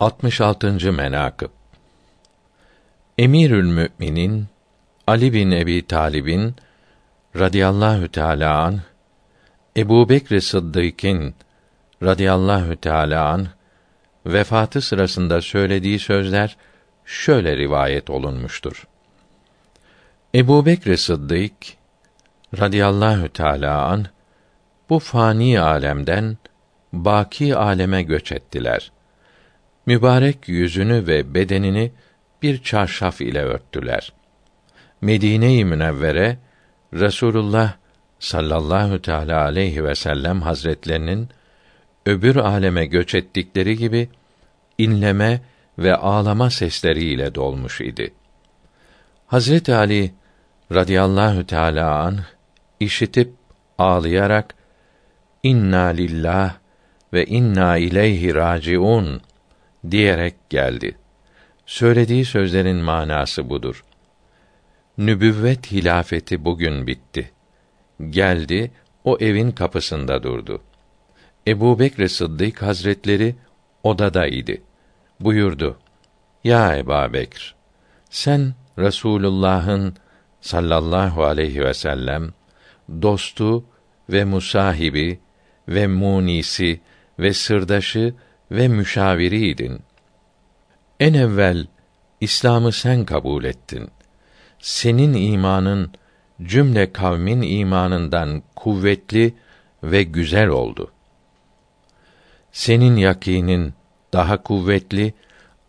66. menakıb Emirül Müminin Ali bin Ebi Talib'in radıyallahu teala an Ebu Bekr Sıddık'ın radıyallahu teala an vefatı sırasında söylediği sözler şöyle rivayet olunmuştur. Ebu Bekr Sıddık radıyallahu teala an bu fani alemden baki aleme göç ettiler. Mübarek yüzünü ve bedenini bir çarşaf ile örttüler. Medine-i Münevvere Resulullah sallallahu teala aleyhi ve sellem hazretlerinin öbür aleme göç ettikleri gibi inleme ve ağlama sesleriyle dolmuş idi. Hazret Ali radıyallahu teala an işitip ağlayarak inna lillah ve inna ileyhi raciun diyerek geldi. Söylediği sözlerin manası budur. Nübüvvet hilafeti bugün bitti. Geldi, o evin kapısında durdu. Ebu Bekr Sıddık Hazretleri odada idi. Buyurdu. Ya Ebu Bekr, sen Resulullah'ın sallallahu aleyhi ve sellem dostu ve musahibi ve munisi ve sırdaşı ve müşaviriydin. En evvel İslam'ı sen kabul ettin. Senin imanın cümle kavmin imanından kuvvetli ve güzel oldu. Senin yakinin daha kuvvetli,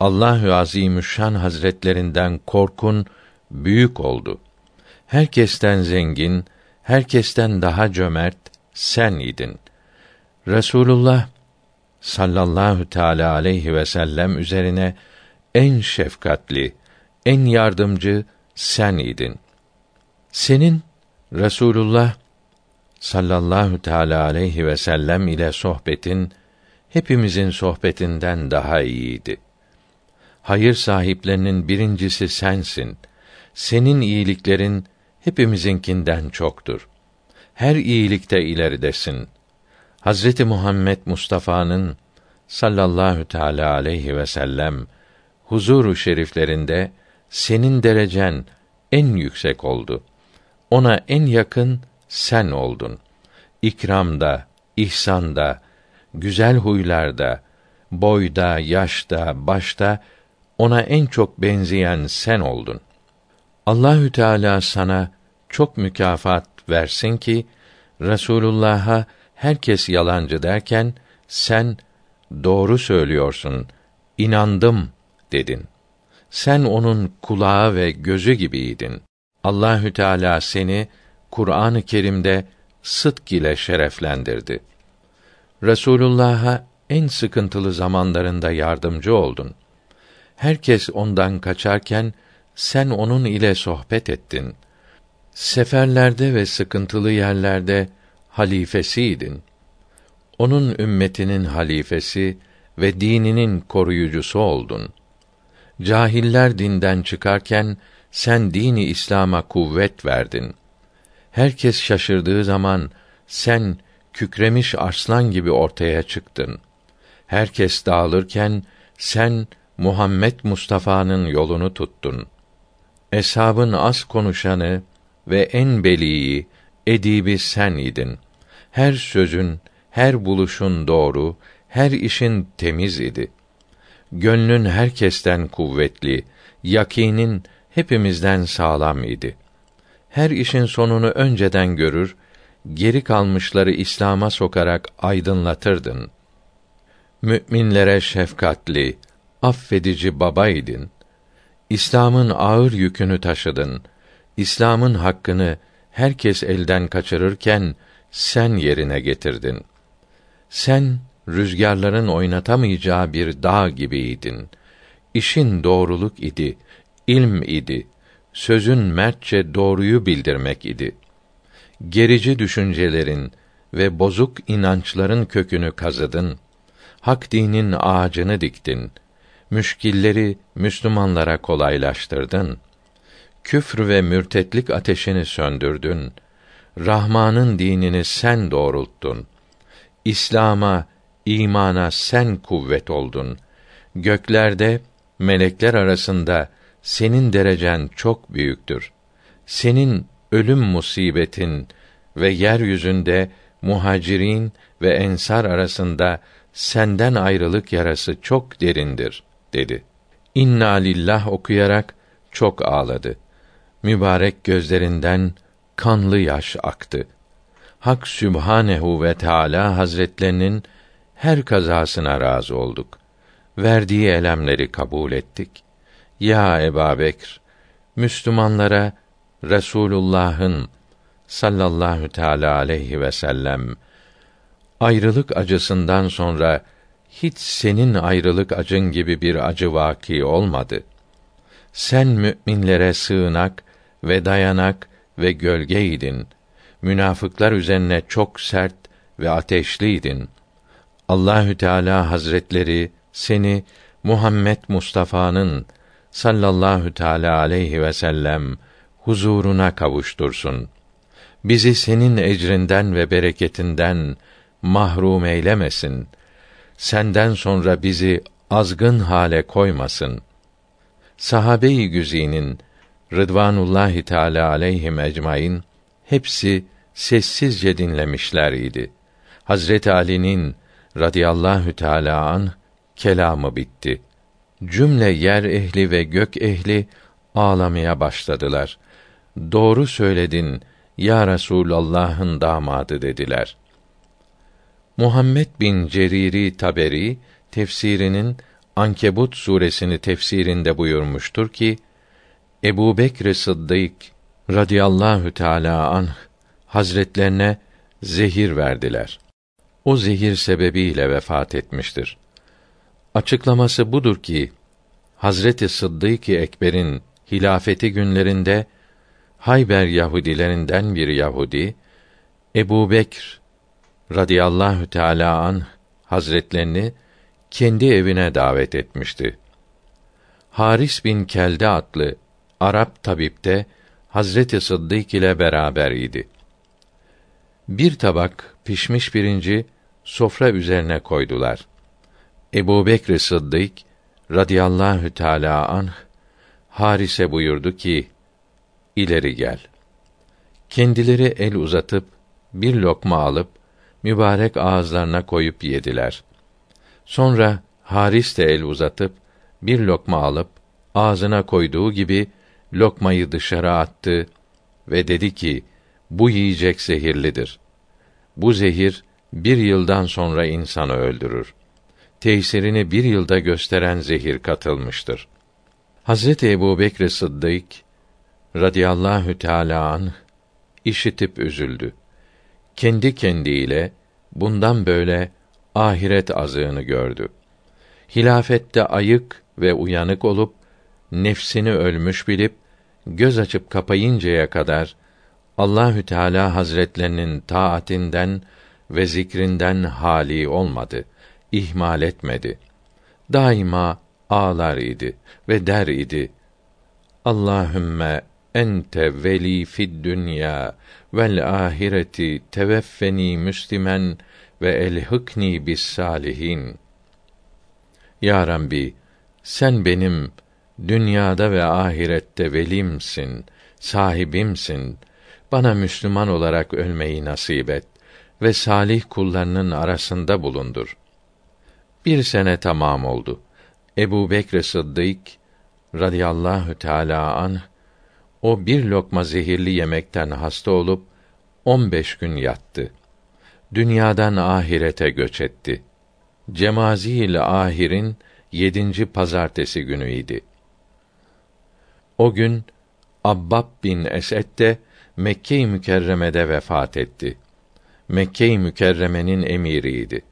Allahü Azimüşşan Hazretlerinden korkun büyük oldu. Herkesten zengin, herkesten daha cömert sen idin. Resulullah sallallahu teala aleyhi ve sellem üzerine en şefkatli, en yardımcı sen idin. Senin Resulullah sallallahu teala aleyhi ve sellem ile sohbetin hepimizin sohbetinden daha iyiydi. Hayır sahiplerinin birincisi sensin. Senin iyiliklerin hepimizinkinden çoktur. Her iyilikte ileridesin. Hazreti Muhammed Mustafa'nın sallallahu teala aleyhi ve sellem huzuru şeriflerinde senin derecen en yüksek oldu. Ona en yakın sen oldun. İkramda, ihsanda, güzel huylarda, boyda, yaşta, başta ona en çok benzeyen sen oldun. Allahü Teala sana çok mükafat versin ki Resulullah'a herkes yalancı derken sen doğru söylüyorsun. inandım dedin. Sen onun kulağı ve gözü gibiydin. Allahü Teala seni Kur'an-ı Kerim'de sıdk ile şereflendirdi. Resulullah'a en sıkıntılı zamanlarında yardımcı oldun. Herkes ondan kaçarken sen onun ile sohbet ettin. Seferlerde ve sıkıntılı yerlerde halifesiydin. Onun ümmetinin halifesi ve dininin koruyucusu oldun. Cahiller dinden çıkarken sen dini İslam'a kuvvet verdin. Herkes şaşırdığı zaman sen kükremiş arslan gibi ortaya çıktın. Herkes dağılırken sen Muhammed Mustafa'nın yolunu tuttun. Eshabın az konuşanı ve en beliği, edibi sen idin. Her sözün, her buluşun doğru, her işin temiz idi. Gönlün herkesten kuvvetli, yakinin hepimizden sağlam idi. Her işin sonunu önceden görür, geri kalmışları İslam'a sokarak aydınlatırdın. Müminlere şefkatli, affedici babaydın. İslam'ın ağır yükünü taşıdın. İslam'ın hakkını herkes elden kaçırırken sen yerine getirdin. Sen rüzgarların oynatamayacağı bir dağ gibiydin. İşin doğruluk idi, ilm idi. Sözün mertçe doğruyu bildirmek idi. Gerici düşüncelerin ve bozuk inançların kökünü kazıdın. Hak dinin ağacını diktin. Müşkilleri Müslümanlara kolaylaştırdın.'' küfr ve mürtetlik ateşini söndürdün. Rahman'ın dinini sen doğrulttun. İslam'a, imana sen kuvvet oldun. göklerde melekler arasında senin derecen çok büyüktür. Senin ölüm musibetin ve yeryüzünde muhacirin ve ensar arasında senden ayrılık yarası çok derindir dedi. İnna lillah okuyarak çok ağladı. Mübarek gözlerinden kanlı yaş aktı. Hak Sübhanehu ve Teala Hazretlerinin her kazasına razı olduk. Verdiği elemleri kabul ettik. Ya Eba Bekr, Müslümanlara Resulullah'ın sallallahu teala aleyhi ve sellem ayrılık acısından sonra hiç senin ayrılık acın gibi bir acı vaki olmadı. Sen müminlere sığınak ve dayanak ve gölgeydin. Münafıklar üzerine çok sert ve ateşliydin. Allahü Teala Hazretleri seni Muhammed Mustafa'nın sallallahu teala aleyhi ve sellem huzuruna kavuştursun. Bizi senin ecrinden ve bereketinden mahrum eylemesin. Senden sonra bizi azgın hale koymasın. Sahabe-i güzinin Rıdvanullahi Teala aleyhim ecmaîn hepsi sessizce dinlemişler idi. Hazret Ali'nin radıyallahu teala an kelamı bitti. Cümle yer ehli ve gök ehli ağlamaya başladılar. Doğru söyledin ya Resûlallah'ın damadı dediler. Muhammed bin Ceriri Taberi tefsirinin Ankebut suresini tefsirinde buyurmuştur ki Ebu Bekr Sıddık radıyallahu teâlâ anh hazretlerine zehir verdiler. O zehir sebebiyle vefat etmiştir. Açıklaması budur ki Hazreti Sıddık Ekber'in hilafeti günlerinde Hayber Yahudilerinden bir Yahudi Ebu Bekr radıyallahu teâlâ an hazretlerini kendi evine davet etmişti. Haris bin Kelde adlı Arap tabip de Hazreti Sıddık ile beraber idi. Bir tabak pişmiş pirinci sofra üzerine koydular. Ebu Bekr Sıddık radıyallahu teâlâ anh Haris'e buyurdu ki, ileri gel. Kendileri el uzatıp, bir lokma alıp, mübarek ağızlarına koyup yediler. Sonra Haris de el uzatıp, bir lokma alıp, ağzına koyduğu gibi, lokmayı dışarı attı ve dedi ki, bu yiyecek zehirlidir. Bu zehir, bir yıldan sonra insanı öldürür. Tesirini bir yılda gösteren zehir katılmıştır. Hazreti Ebu Bekr Sıddık radıyallahu teâlâ anh, işitip üzüldü. Kendi kendiyle bundan böyle ahiret azığını gördü. Hilafette ayık ve uyanık olup nefsini ölmüş bilip göz açıp kapayıncaya kadar Allahü Teala Hazretlerinin taatinden ve zikrinden hali olmadı, ihmal etmedi. Daima ağlar idi ve der idi: Allahümme ente veli fid dünya vel ahireti teveffeni müslimen ve elhikni bis salihin. Ya Rabbi, sen benim dünyada ve ahirette velimsin, sahibimsin. Bana Müslüman olarak ölmeyi nasip et ve salih kullarının arasında bulundur. Bir sene tamam oldu. Ebu Bekr Sıddık radıyallahu teâlâ anh, o bir lokma zehirli yemekten hasta olup, on beş gün yattı. Dünyadan ahirete göç etti. Cemazi ile ahirin yedinci pazartesi günüydi. O gün Abbab bin Esed de Mekke-i Mükerreme'de vefat etti. Mekke-i Mükerreme'nin emiriydi.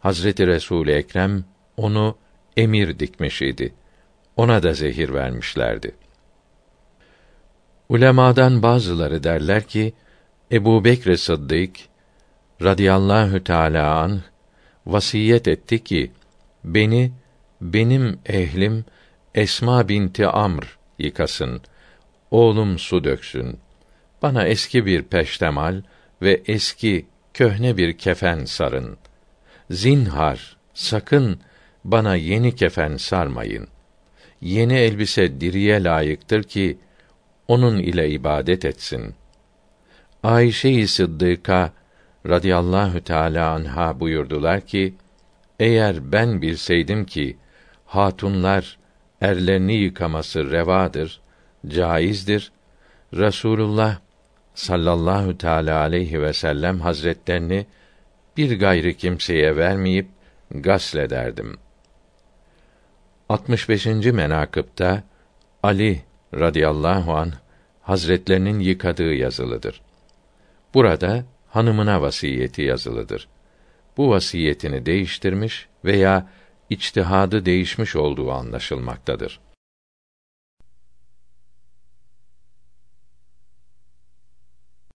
Hazreti Resul Ekrem onu emir dikmiş idi. Ona da zehir vermişlerdi. Ulemadan bazıları derler ki Ebu Bekr Sıddık radıyallahu teâlâ an vasiyet etti ki beni benim ehlim Esma binti Amr yıkasın. Oğlum su döksün. Bana eski bir peştemal ve eski köhne bir kefen sarın. Zinhar sakın bana yeni kefen sarmayın. Yeni elbise diriye layıktır ki onun ile ibadet etsin. Ayşe-i Sıddıka radıyallahu teala anha buyurdular ki: Eğer ben bilseydim ki hatunlar erlerini yıkaması revadır, caizdir. Rasulullah sallallahu teala aleyhi ve sellem hazretlerini bir gayri kimseye vermeyip gaslederdim. 65. menakıpta Ali radıyallahu an hazretlerinin yıkadığı yazılıdır. Burada hanımına vasiyeti yazılıdır. Bu vasiyetini değiştirmiş veya içtihadı değişmiş olduğu anlaşılmaktadır.